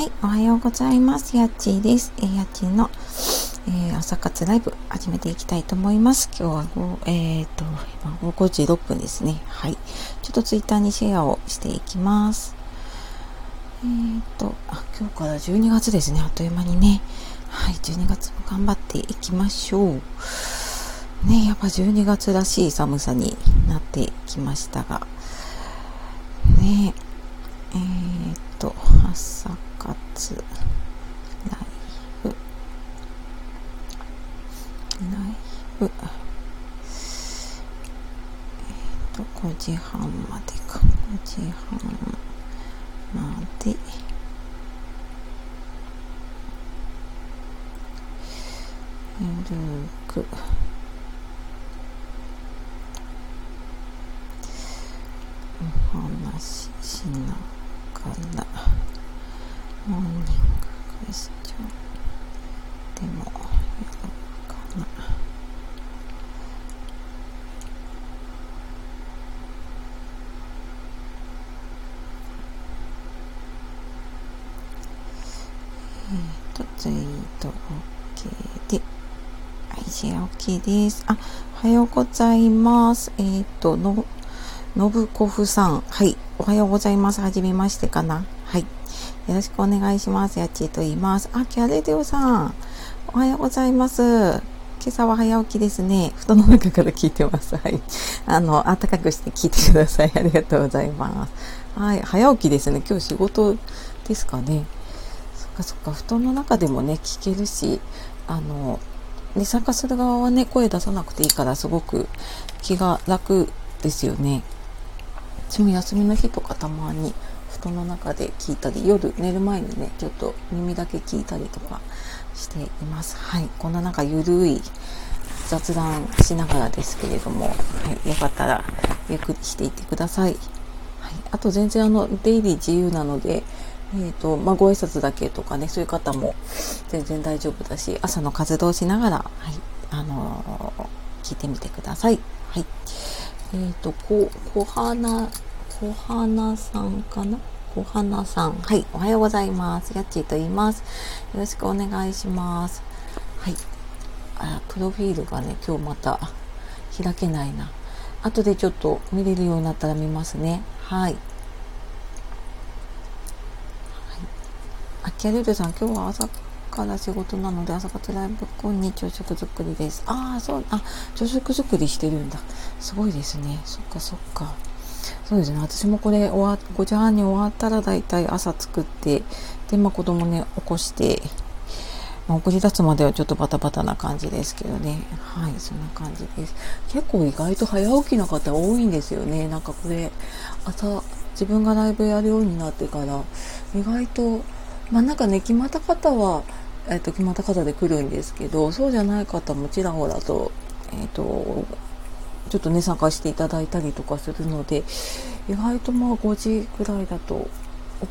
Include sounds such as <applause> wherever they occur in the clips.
はい、おはようございます。やっちーです。えー、やっちーの、えー、朝活ライブ始めていきたいと思います。今日は5、えっ、ー、と、今5時6分ですね。はい。ちょっとツイッターにシェアをしていきます。えっ、と、あ、今日から12月ですね。あっという間にね。はい、12月も頑張っていきましょう。ね、やっぱ12月らしい寒さになってきましたが、ね、えー、っと、朝活、ライブ、ライブ、え、っと、5時半までか、5時半まで、ゆるく、お話ししながら。モーニングクエスチョンでもやるかなえっ、ー、とツイート OK ではいシェア OK ですあおはようございますえっ、ー、との信子夫さん。はい。おはようございます。はじめましてかな。よろしくお願いします。やっちーと言います。あ、キャレデオさん。おはようございます。今朝は早起きですね。布団の中から聞いてます。はい。あの、暖かくして聞いてください。ありがとうございます。はい。早起きですね。今日仕事ですかね。そっかそっか。布団の中でもね、聞けるし、あの、で、参加する側はね、声出さなくていいから、すごく気が楽ですよね。私も休みの日とかたまに布団の中で聞いたり、夜寝る前にね、ちょっと耳だけ聞いたりとかしています。はい。こんななんかゆるい雑談しながらですけれども、はい。よかったらゆっくりしていってください。はい。あと全然あの、出入り自由なので、えっ、ー、と、まあ、ご挨拶だけとかね、そういう方も全然大丈夫だし、朝の活動しながら、はい、あのー、聞いてみてください。はい。えっ、ー、と、こ、小花、小花さんかな？小花さん。はい。おはようございます。やっちーと言います。よろしくお願いします。はい。あ、プロフィールがね、今日また開けないな。後でちょっと見れるようになったら見ますね。はい。はい、あ、キャルルさん、今日は朝から仕事なので朝活ライブ後に朝食作りです。ああ、そう、あ、朝食作りしてるんだ。すごいですね。そっかそっか。そうですね。私もこれ終わ、5時半に終わったらだいたい朝作って、で、まあ子供ね、起こして、まあ、送り出すまではちょっとバタバタな感じですけどね。はい、そんな感じです。結構意外と早起きな方多いんですよね。なんかこれ、朝、自分がライブやるようになってから、意外と、まあなんかね、決まった方は、えっと、決まった方で来るんですけど、そうじゃない方もちらほらと、えっと、ちょっとね、参加していただいたりとかするので、意外とまあ5時ぐらいだと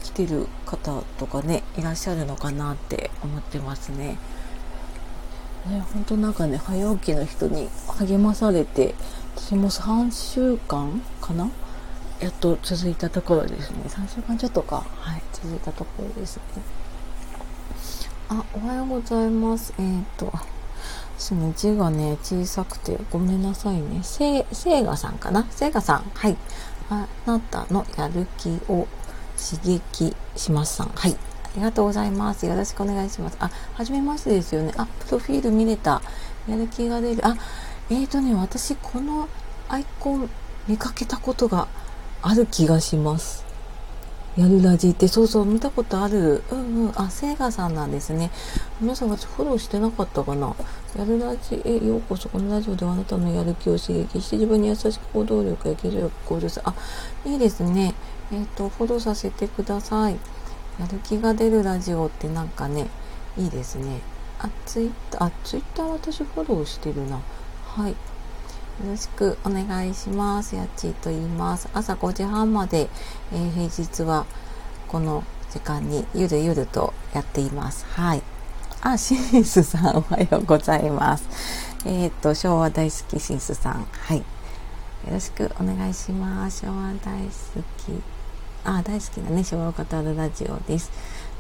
起きてる方とかね、いらっしゃるのかなって思ってますね。ね、本当なんかね、早起きの人に励まされて、私も3週間かなやっと続いたところですね。3週間ちょっとか、はい、続いたところですね。あ、おはようございます。えっ、と、すね、字がね、小さくてごめんなさいね。せ、せいがさんかな？せいがさん。はい。あなたのやる気を刺激しますさん。はい。ありがとうございます。よろしくお願いします。あ、はじめましてですよね。あ、プロフィール見れた。やる気が出る。あ、えーとね、私このアイコン見かけたことがある気がします。やるラジって、そうそう、見たことある。うんうん。あ、セイガさんなんですね。皆さんがフォローしてなかったかな？やるラジへようこそ。このラジオではあなたのやる気を刺激して、自分に優しく行動力や技術力向上する。あ、いいですね。えっ、ー、と、フォローさせてください。やる気が出るラジオってなんかね、いいですね。あ、ツイッター、あ、ツイッター私フォローしてるな。はい。よろしくお願いします。やっちーと言います。朝5時半まで、えー、平日はこの時間にゆるゆるとやっています。はい。あ、シンスさんおはようございます。えっ、と、昭和大好きシンスさん。はい。よろしくお願いします。昭和大好き。あ、大好きなね、昭和を語るラジオです。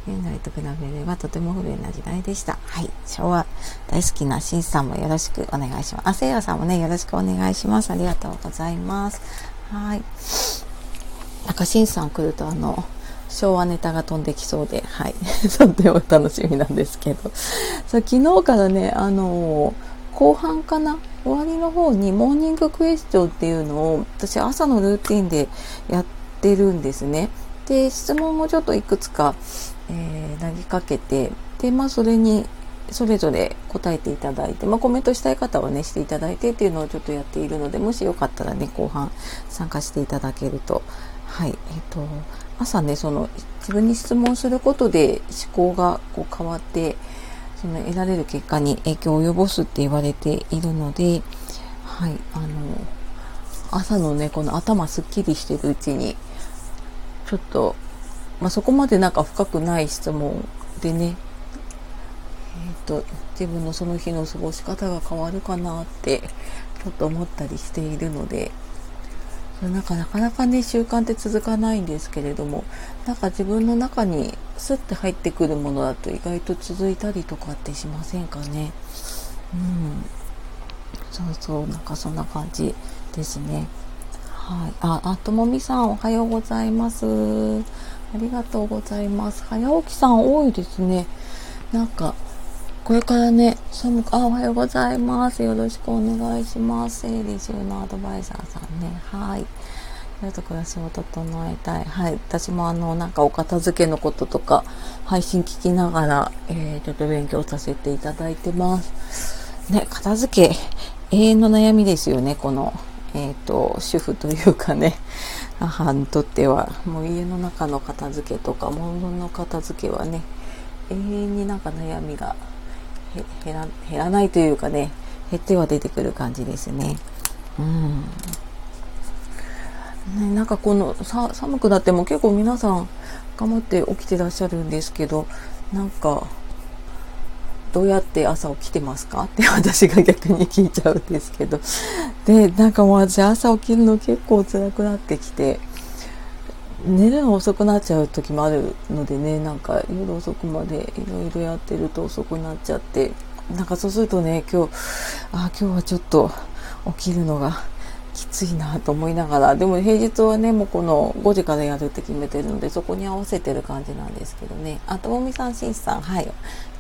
現代と比べればとても不便な時代でした。はい。昭和大好きなしんさんもよろしくお願いします。あ、せいやさんもね、よろしくお願いします。ありがとうございます。はい。なんかしんさん来るとあの、昭和ネタが飛んできそうで、はい。<laughs> とっても楽しみなんですけど。さ昨日からね、あの後半かな？終わりの方にモーニングクエスチョンっていうのを私朝のルーティンでやってるんですね。で、質問をちょっといくつか、えー、投げかけて、で、まあそれにそれぞれ答えていただいて、まあ、コメントしたい方はね、していただいてっていうのをちょっとやっているので、もしよかったらね、後半参加していただけると、はい、えっ、と、朝ね、その自分に質問することで思考がこう変わって、その得られる結果に影響を及ぼすって言われているので、はい、あの、朝のね、この頭すっきりしてるうちに、ちょっと、まあ、そこまでなんか深くない質問でね、えっ、ー、と、自分のその日の過ごし方が変わるかなって、ちょっと思ったりしているので、なんかなかなかね、習慣って続かないんですけれども、なんか自分の中にスッて入ってくるものだと意外と続いたりとかってしませんかね。うん。そうそう、なんかそんな感じですね。はい。あ、あ、ともみさんおはようございます。ありがとうございます。早起きさん多いですね。なんか、これからね、寒く、あ、おはようございます。よろしくお願いします。整理収納アドバイザーさんね。はい。やと暮らしを整えたい。はい。私もあの、なんかお片付けのこととか、配信聞きながら、えー、ちょっと勉強させていただいてます。ね、片付け、永遠の悩みですよね、このえっ、ー、と、主婦というかね、母にとっては、もう家の中の片付けとか、物の片付けはね、永遠になんか悩みが減ら減らないというかね、減っては出てくる感じですね。うん。ね、なんかこのさ寒くなっても結構皆さん頑張って起きてらっしゃるんですけど、なんかどうやって朝起きてますか？<laughs> って私が逆に聞いちゃうんですけど。で、なんかもう私朝起きるの結構辛くなってきて、寝るの遅くなっちゃう時もあるのでね、なんか夜遅くまでいろいろやってると遅くなっちゃって、なんかそうするとね、今日、あ、今日はちょっと起きるのがきついなと思いながら、でも平日はね、もうこの5時からやるって決めてるので、そこに合わせてる感じなんですけどね。あ、ともみさん、しんさん、はい。と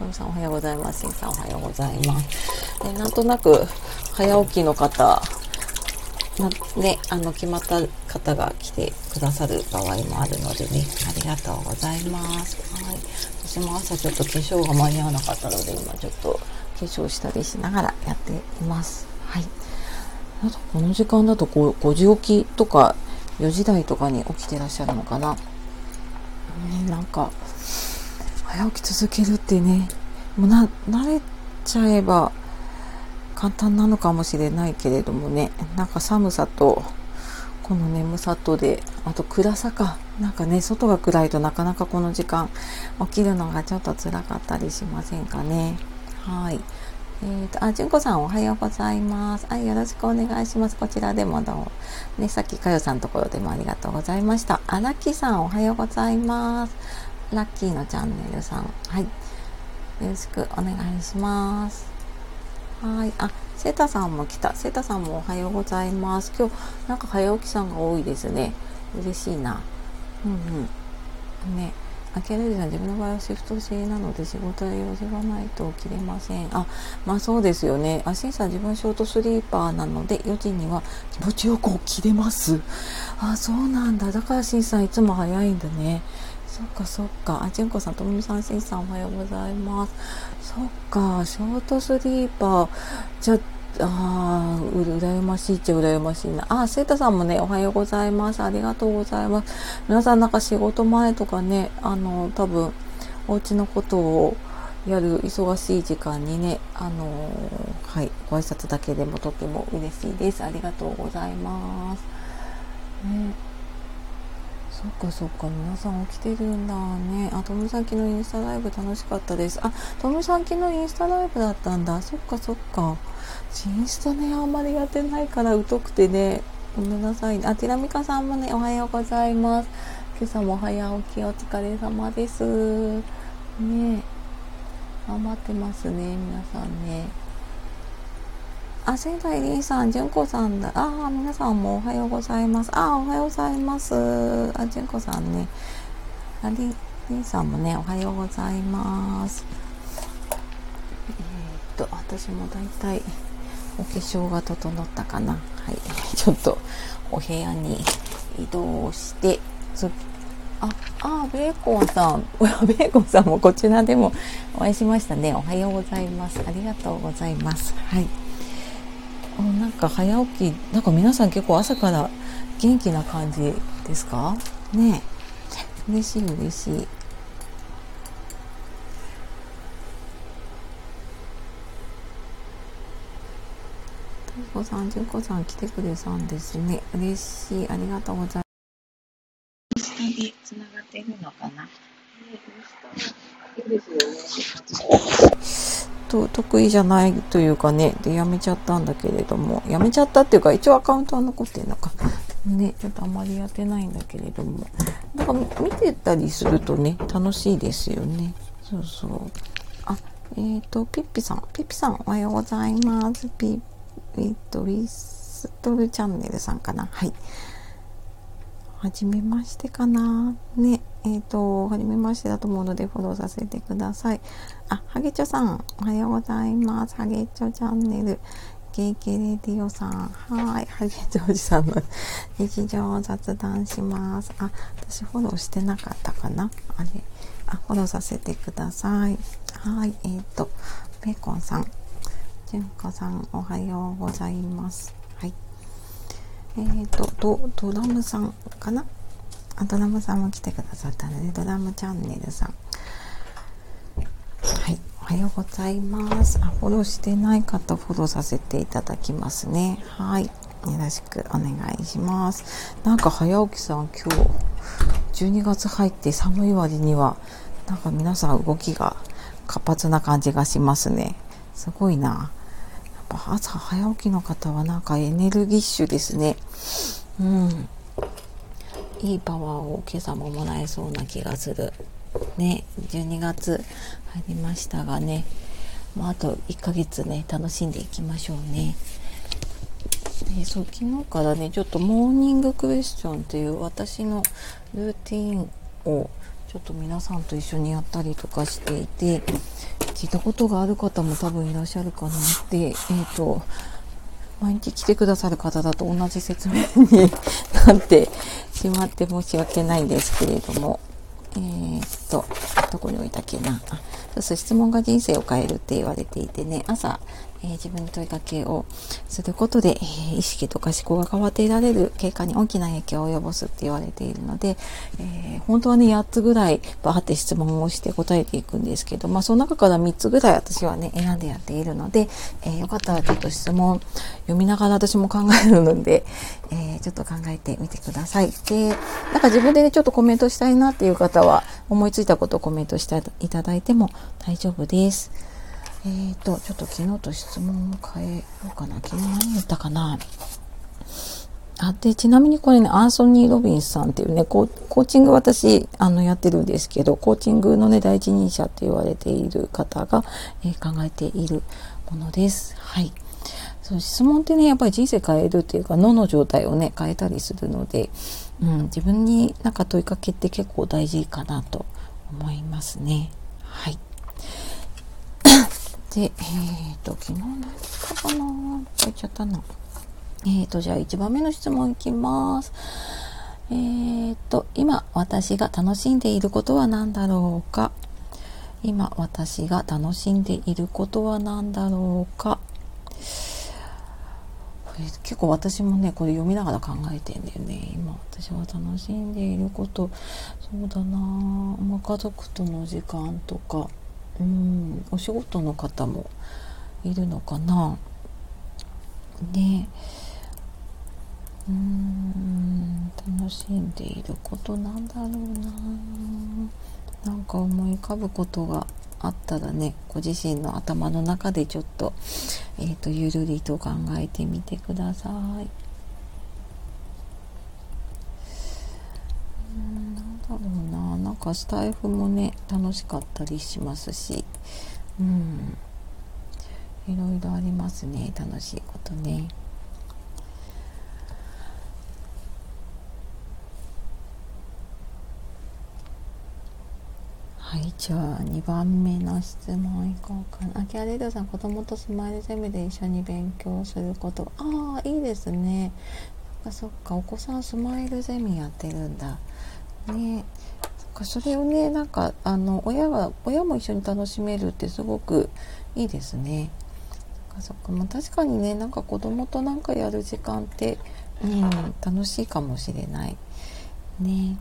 もみさんおはようございます。しんさんおはようございます。でなんとなく、早起きの方、なね、あの、決まった方が来てくださる場合もあるのでね、ありがとうございます。はい。私も朝ちょっと化粧が間に合わなかったので、今ちょっと化粧したりしながらやっています。はい。この時間だとこう5時起きとか4時台とかに起きてらっしゃるのかな？ね、なんか、早起き続けるってね、もうな、慣れちゃえば簡単なのかもしれないけれどもね、なんか寒さと、この眠さとで、あと暗さか。なんかね、外が暗いとなかなかこの時間起きるのがちょっと辛かったりしませんかね？はい。えーと、あ、純子さんおはようございます。はい、よろしくお願いします。こちらでもどうも。ね、さっきかよさんのところでもありがとうございました。あ、ラッキーさんおはようございます。ラッキーのチャンネルさん。はい。よろしくお願いします。はい。あ、セータさんも来た。セータさんもおはようございます。今日、なんか早起きさんが多いですね。嬉しいな。うんうん。ね。開けるじゃ自分の場合はシフト制なので仕事で用事がないと起きれません。あ、まあそうですよね。あ、しんさん自分ショートスリーパーなので4時には気持ちよく起きれます。あ、そうなんだ。だからしんさんいつも早いんだね。そっかそっか。あ、じゅんこさん、ともみさん、しんさんおはようございます。そっか、ショートスリーパー。じゃああ、羨ましいっちゃ羨ましいな。あ、セータさんもね、おはようございます。ありがとうございます。皆さんなんか仕事前とかね、あの、多分、お家のことをやる忙しい時間にね、あのはい、ご挨拶だけでもとても嬉しいです。ありがとうございます。ねそっかそっか、皆さん起きてるんだね。あ、ともさん昨日インスタライブ楽しかったです。あ、ともさん昨日インスタライブだったんだ。そっかそっか。インスタね、あんまりやってないから疎くてね、ごめんなさい。あ、ティラミカさんもね、おはようございます。今朝も早起きお疲れ様です。ね頑張ってますね、皆さんね。あ、仙台りんさん、じゅんこさんだ。ああ、皆さんもおはようございます。ああ、おはようございます。あ、じゅんこさんね。あり、りんさんもね、おはようございます。えー、っと、私もだいたいお化粧が整ったかな。はい。<laughs> ちょっとお部屋に移動して、あ、あ、ベーコンさん。<laughs> ベーコンさんもこちらでもお会いしましたね。おはようございます。ありがとうございます。はい。なんか早起き、なんか皆さん結構朝から元気な感じですか？ね嬉しい嬉しい。こさん、じゅんこさん来てくれたんですね。嬉しい。ありがとうございます。下でつながってるのかな？ね、いいですよね。と得意じゃないというかね、で、やめちゃったんだけれども、やめちゃったっていうか、一応アカウントは残ってるのか。<laughs> ね、ちょっとあまりやってないんだけれども。だか見てたりするとね、楽しいですよね。そうそう。あ、えっ、ー、と、ピッピさん。ピッピさん、おはようございます。ピッえっと、ウィストルチャンネルさんかな。はい。はじめましてかな。ね。えっ、ー、と、はじめましてだと思うのでフォローさせてください。あ、ハゲチョさん、おはようございます。ハゲチョチャンネル。ゲイケレディオさん。はい。ハゲチョおじさんの日常雑談します。あ、私フォローしてなかったかな？あれ。あ、フォローさせてください。はい。えっ、ー、と、ベーコンさん。じゅんこさん、おはようございます。はい。えっ、ー、と、ド、ドラムさんかな？あ、ドラムさんも来てくださったので、ドラムチャンネルさん。はい。おはようございます。あ、フォローしてない方、フォローさせていただきますね。はい。よろしくお願いします。なんか早起きさん、今日、12月入って寒い割には、なんか皆さん動きが活発な感じがしますね。すごいなやっ。ぱ朝早起きの方はなんかエネルギッシュですね。うん。いいパワーを今朝ももらえそうな気がする。ね、12月入りましたがね、まあ、あと1ヶ月ね、楽しんでいきましょうね。でそう昨日からね、ちょっとモーニングクエスチョンという私のルーティンをちょっと皆さんと一緒にやったりとかしていて、聞いたことがある方も多分いらっしゃるかなって、えっ、ー、と、毎日来てくださる方だと同じ説明になってしまって申し訳ないんですけれども、えー、っと、どこに置いたっけな？そうそう、質問が人生を変えるって言われていてね、朝、えー、自分に問いかけをすることで、えー、意識とか思考が変わっていられる経過に大きな影響を及ぼすって言われているので、えー、本当はね、8つぐらいバーって質問をして答えていくんですけど、まあ、その中から3つぐらい私はね、選んでやっているので、えよかったらちょっと質問読みながら私も考えるので、えちょっと考えてみてください。で、なんか自分でね、ちょっとコメントしたいなっていう方は、思いついたことをコメントしていただいても大丈夫です。えーと、ちょっと昨日と質問を変えようかな。昨日何言ったかな。あ、で、ちなみにこれね、アンソニー・ロビンスさんっていうね、コーチング私、あの、やってるんですけど、コーチングのね、第一人者って言われている方が、えー、考えているものです。はい。そう質問ってね、やっぱり人生変えるっていうか、脳の状態をね、変えたりするので、うん、自分になんか問いかけって結構大事かなと思いますね。はい。で、えっ、ー、と、昨日何かかな？言っちゃったな。えっ、ー、と、じゃあ1番目の質問いきます。えっ、ー、と、今私が楽しんでいることは何だろうか？今私が楽しんでいることは何だろうか？これ結構私もねこれ読みながら考えてんだよね。今私は楽しんでいること。そうだな。まあ、家族との時間とか。うんお仕事の方もいるのかな？でうん楽しんでいることなんだろうな。なんか思い浮かぶことがあったらねご自身の頭の中でちょっと,、えーと、ゆるりと考えてみてください。うんなんかスタイフもね楽しかったりしますし。うん。いろいろありますね楽しいことね。はいじゃあ2番目の質問いこうかな。あキャリードさん子供とスマイルゼミで一緒に勉強すること。ああいいですね。そっかそっかお子さんスマイルゼミやってるんだ。ね。かそれをねなんかあの親が親も一緒に楽しめるってすごくいいですね。かそかまあ確かにねなんか子供となんかやる時間ってうん楽しいかもしれない。ね。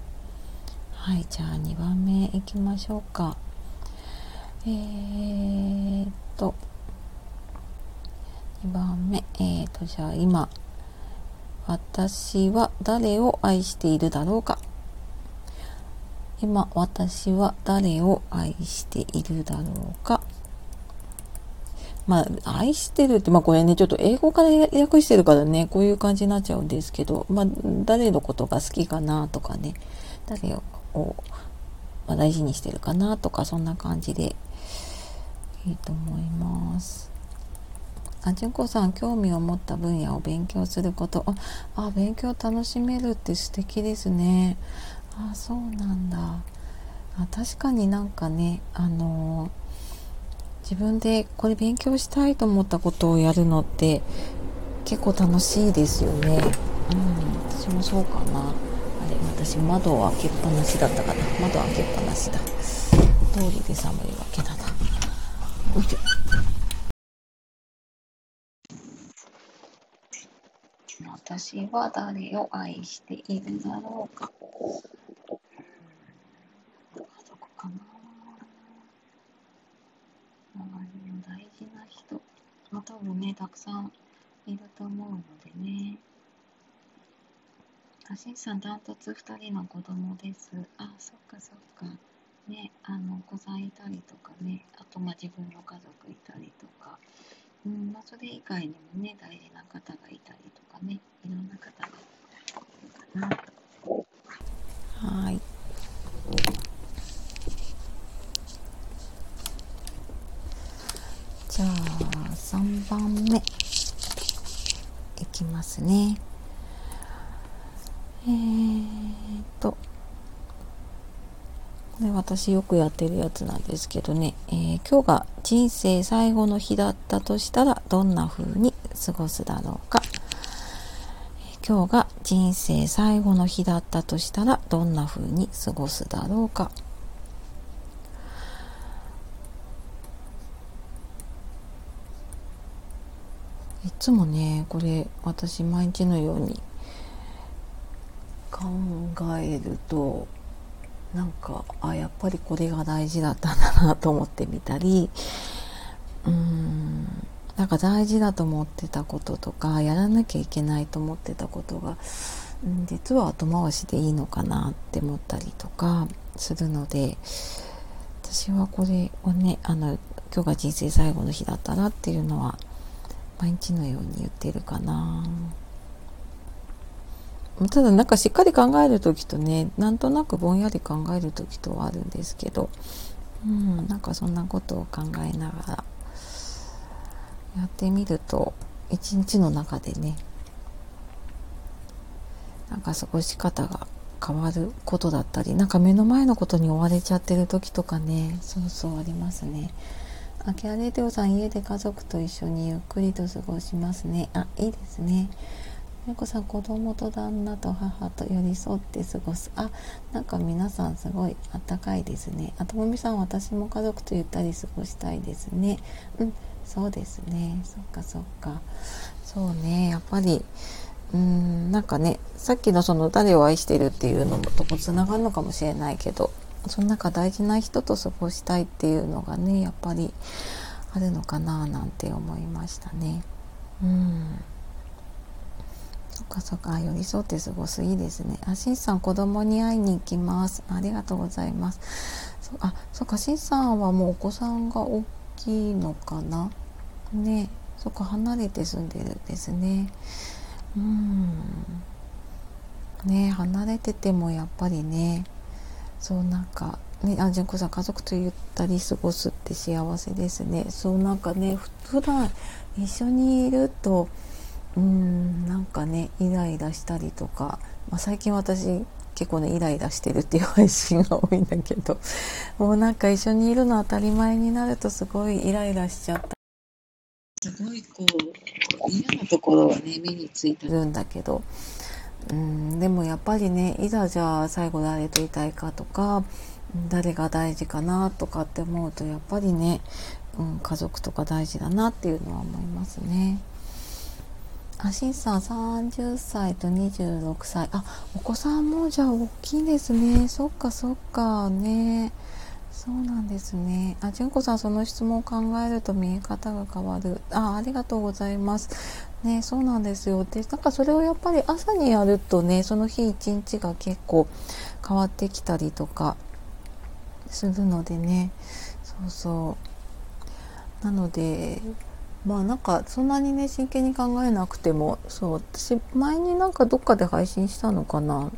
はいじゃあ2番目いきましょうか。えー、っと2番目。えー、っとじゃあ今私は誰を愛しているだろうか。今私は誰を愛しているだろうか？まあ、愛してるって、まあこれね、ちょっと英語から訳してるからね、こういう感じになっちゃうんですけど、まあ、誰のことが好きかなとかね、誰を、まあ、大事にしてるかなとかそんな感じでいいと思います。あ、純子さん、興味を持った分野を勉強すること。あ、あ勉強楽しめるって素敵ですね。あ、そうなんだ。あ確かになんかね、あのー、自分でこれ勉強したいと思ったことをやるのって結構楽しいですよね。うん、私もそうかなあ。れ私窓を開けっぱなしだったかな窓開けっぱなしだ通りで寒いわけだなおいしょ私は誰を愛しているだろうか家族かな周りの大事な人まあ多分ねたくさんいると思うのでねあ、しんさん、ダントツ2人の子供です。あ、そっかそっか。ね、あの、お子さんいたりとかね、あと、まあ、自分の家族いたりとか、うん、まあ、それ以外にもね、大事な方がいたりとかね、いろんな方がいるかな。はい。じゃあ、3番目。いきますね。えー、っと、これ私よくやってるやつなんですけどね、えー、今日が人生最後の日だったとしたらどんな風に過ごすだろうか。今日が人生最後の日だったとしたらどんな風に過ごすだろうか。いつもねこれ私毎日のように考えるとなんかあやっぱりこれが大事だったんだなと思ってみたりうーんなんか大事だと思ってたこととかやらなきゃいけないと思ってたことが、実は後回しでいいのかなって思ったりとかするので私はこれをねあの今日が人生最後の日だったなっていうのは毎日のように言ってるかな。ただなんかしっかり考える時とねなんとなくぼんやり考える時とはあるんですけど、うん、なんかそんなことを考えながらやってみると一日の中でねなんか過ごし方が変わることだったりなんか目の前のことに追われちゃってる時とかねそうそうありますね。あきあれておさん家で家族と一緒にゆっくりと過ごしますね。あいいですね。めこさん子供と旦那と母と寄り添って過ごす。あなんか皆さんすごいあったかいですね。あともみさん私も家族とゆったり過ごしたいですね。うんそうですね。そっかそっか。そうね。やっぱりうーんなんかねさっきのその誰を愛してるっていうのもともつながるのかもしれないけど。その中大事な人と過ごしたいっていうのがねやっぱりあるのかななんて思いましたね。うん。そっかそっか。寄り添って過ごすいいですね。あしんさん子供に会いに行きます。ありがとうございます。そあそっか。しんさんはもうお子さんが大きいのかな？ね。そっか。離れて住んでるんですね。うん。ね離れててもやっぱりねそうなんかねあ純子さん家族とゆったり過ごすって幸せですね。そうなんかね普段一緒にいるとうんなんかねイライラしたりとか、まあ、最近私結構ねイライラしてるっていう配信が多いんだけど <laughs> もうなんか一緒にいるの当たり前になるとすごいイライラしちゃった。すごいこう嫌なところはね目についてるんだけどうんでもやっぱりねいざじゃあ最後誰といたいかとか誰が大事かなとかって思うとやっぱりね、うん、家族とか大事だなっていうのは思いますね。あしんさん30歳と26歳あお子さんもじゃあ大きいですね。そっかそっかね。そうなんですね。あ純子さんその質問を考えると見え方が変わる。あありがとうございます。ねそうなんですよ。でなんかそれをやっぱり朝にやるとねその日一日が結構変わってきたりとかするのでね。そうそう。なのでまあなんかそんなにね真剣に考えなくてもそう私前になんかどっかで配信したのかな。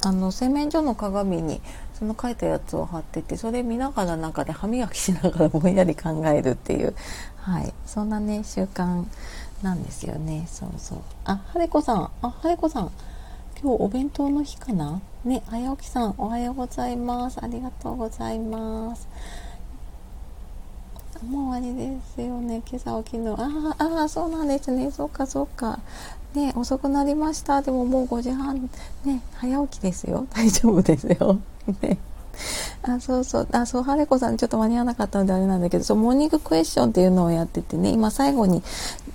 あの洗面所の鏡にその書いたやつを貼っててそれ見ながらなんかで歯磨きしながらぼんやり考えるっていう。はい。そんなね習慣なんですよね。そうそう。あはれこさん。あはれこさん。今日お弁当の日かな？ね。早起きさんおはようございます。ありがとうございます。もう終わりですよね。今朝起きるの。あああそうなんですね。そうかそうか。ね遅くなりました。でももう5時半。ね早起きですよ。大丈夫ですよ。ね。あそうそうあそう晴子さんちょっと間に合わなかったのであれなんだけどそうモーニングクエスチョンっていうのをやっててね今最後に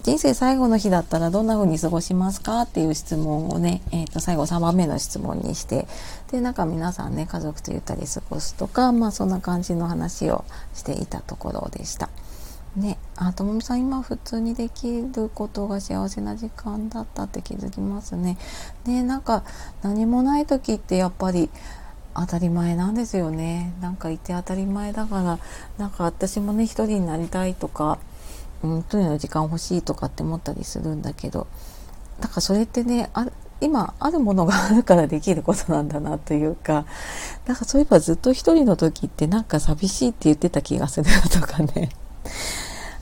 人生最後の日だったらどんな風に過ごしますかっていう質問をね、えー、と最後3番目の質問にしてでなんか皆さんね家族とゆったり過ごすとかまあそんな感じの話をしていたところでした。ね、あともみさん今普通にできることが幸せな時間だったって気づきますね。ねなんか何もない時ってやっぱり当たり前なんですよね。なんかいて当たり前だからなんか私もね一人になりたいとか、うん、一人の時間欲しいとかって思ったりするんだけどだからそれってねあ今あるものがあるからできることなんだなというかだかそういえばずっと一人の時ってなんか寂しいって言ってた気がするとかね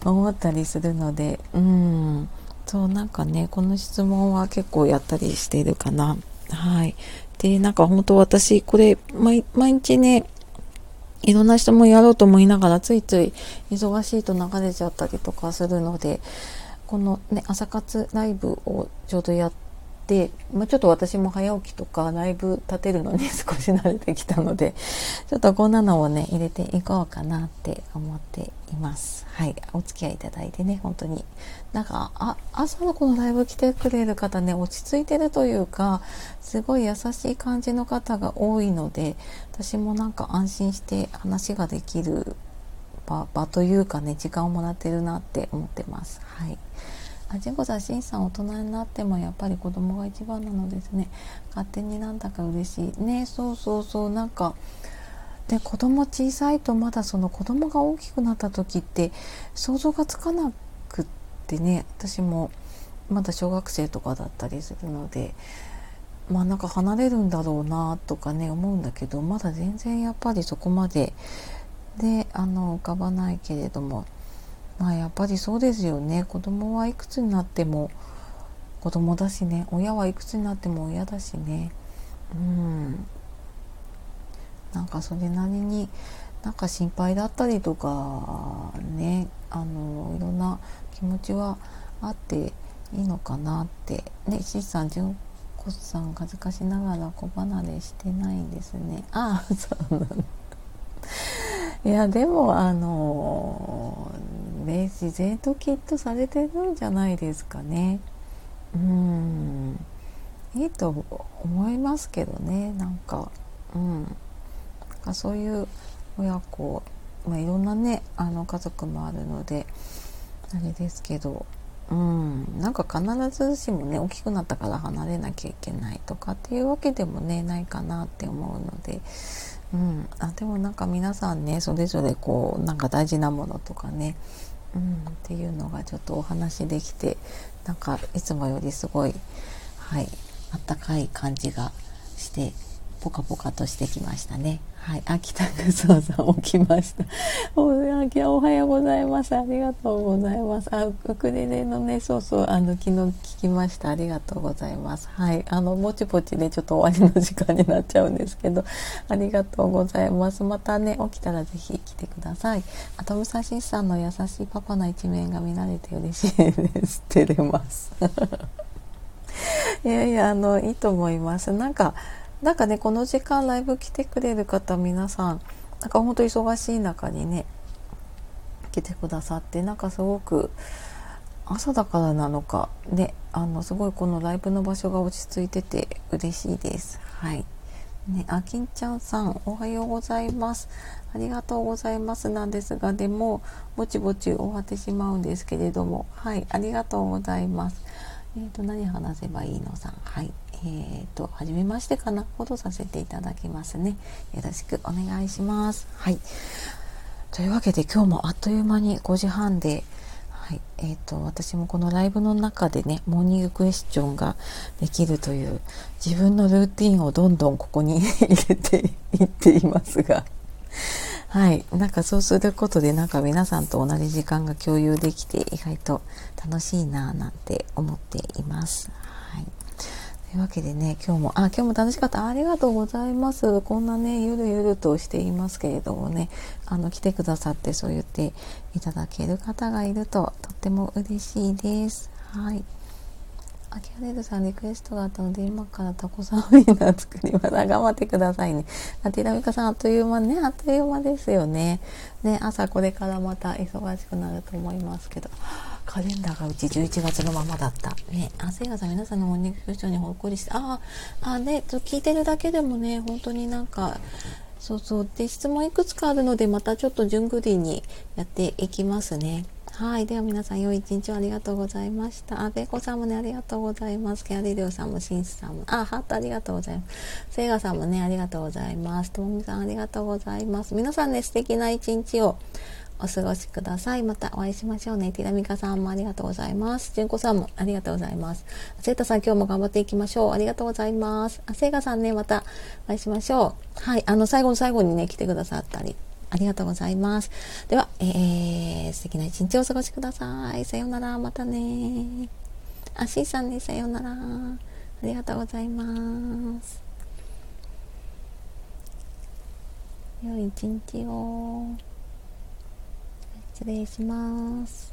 思ったりするのでうん。そうなんかねこの質問は結構やったりしているかな。はいで、なんか本当私、これ、毎日ね、いろんな人もやろうと思いながら、ついつい忙しいと流れちゃったりとかするので、このね、朝活ライブをちょうどやって、まあ、ちょっと私も早起きとかライブ立てるのに <laughs> 少し慣れてきたので、ちょっとこんなのをね、入れていこうかなって思っています。はい。お付き合いいただいてね、本当に。なんか、あ、朝のこのライブ来てくれる方ね、落ち着いてるというか、すごい優しい感じの方が多いので、私もなんか安心して話ができる場場というかね、時間をもらってるなって思ってます。はい。あ、ジェコさん、シンさん大人になってもやっぱり子供が一番なのですね。勝手になんだか嬉しい。ね、そうそうそう、なんか、で子供小さいとまだその子供が大きくなった時って想像がつかなくってね私もまだ小学生とかだったりするのでまあなんか離れるんだろうなとかね思うんだけどまだ全然やっぱりそこまでであの浮かばないけれどもまあやっぱりそうですよね。子供はいくつになっても子供だしね親はいくつになっても親だしね。うん。なんかそれなりになんか心配だったりとかねあのいろんな気持ちはあっていいのかなって。ねしさん純子さん恥ずかしながら子離れしてないんですね。ああそうなんだ。いやでもあのね自然ときっとされてるんじゃないですかね。うん。いいと思いますけどねなんか。うん。かそういう親子、まあ、いろんなねあの家族もあるのであれですけどうんなんか必ずしもね大きくなったから離れなきゃいけないとかっていうわけでもねないかなって思うので。うん、あでもなんか皆さんねそれぞれこうなんか大事なものとかね、うん、っていうのがちょっとお話できてなんかいつもよりすごいはいあったかい感じがしてポカポカとしてきましたね。はい。秋田くそうさん起きました。<laughs> おおはようございます。ありがとうございます。あ、ウクレレのね、そうそう、あの、昨日聞きました。ありがとうございます。はい。あの、ぼちぼちで、ね、ちょっと終わりの時間になっちゃうんですけど、ありがとうございます。またね、起きたらぜひ来てください。あと、武蔵さんの優しいパパの一面が見られて嬉しいです。<laughs> 照れます。<laughs> いやいや、あの、いいと思います。なんか、なんかね、この時間ライブ来てくれる方、皆さん、なんか本当忙しい中にね、来てくださって、なんかすごく、朝だからなのか、ね、あの、すごいこのライブの場所が落ち着いてて嬉しいです。はい。ね、あきんちゃんさん、おはようございます。ありがとうございますなんですが、でも、ぼちぼち終わってしまうんですけれども、はい、ありがとうございます。えっ、ー、と、何話せばいいのさん。はい。えっ、ー、と、はじめましてかな？ほどさせていただきますね。よろしくお願いします。はい。というわけで今日もあっという間に5時半で、はい。えっ、ー、と、私もこのライブの中でね、モーニングクエスチョンができるという、自分のルーティンをどんどんここに <laughs> 入れていっていますが、はい。なんかそうすることでなんか皆さんと同じ時間が共有できて意外と楽しいなぁなんて思っています。はい。というわけでね、今日も、あ、今日も楽しかった。ありがとうございます。こんなね、ゆるゆるとしていますけれどもね、あの、来てくださってそう言っていただける方がいるととっても嬉しいです。はい。あきはねるさんリクエストがあったので今からタコさんウインナー作ります。頑張ってくださいね。あてらみかさんあっという間ね、あっという間ですよね。ね、朝これからまた忙しくなると思いますけど。カレンダーがうち11月のままだった。ね、あ、せいがさん皆さんのお肉一緒にほっこりして、ああ、ね、聞いてるだけでもね、本当になんか、そうそう。で、質問いくつかあるので、またちょっと順繰りにやっていきますね。はい。では皆さん、良い一日をありがとうございました。あ、べこさんもね、ありがとうございます。ケアリリオさんも、シンスさんも、あ、ハートありがとうございます。セイガさんもね、ありがとうございます。ともみさん、ありがとうございます。皆さんね、素敵な一日をお過ごしください。またお会いしましょうね。ティラミカさんもありがとうございます。純子さんもありがとうございます。セータさん今日も頑張っていきましょう。ありがとうございます。あ、セイガさんね、またお会いしましょう。はい。あの、最後の最後にね、来てくださったり、ありがとうございます。では、えー、素敵な一日をお過ごしください。さようなら、またね。あ、しーさんね、さようなら。ありがとうございます。良い一日を。失礼します。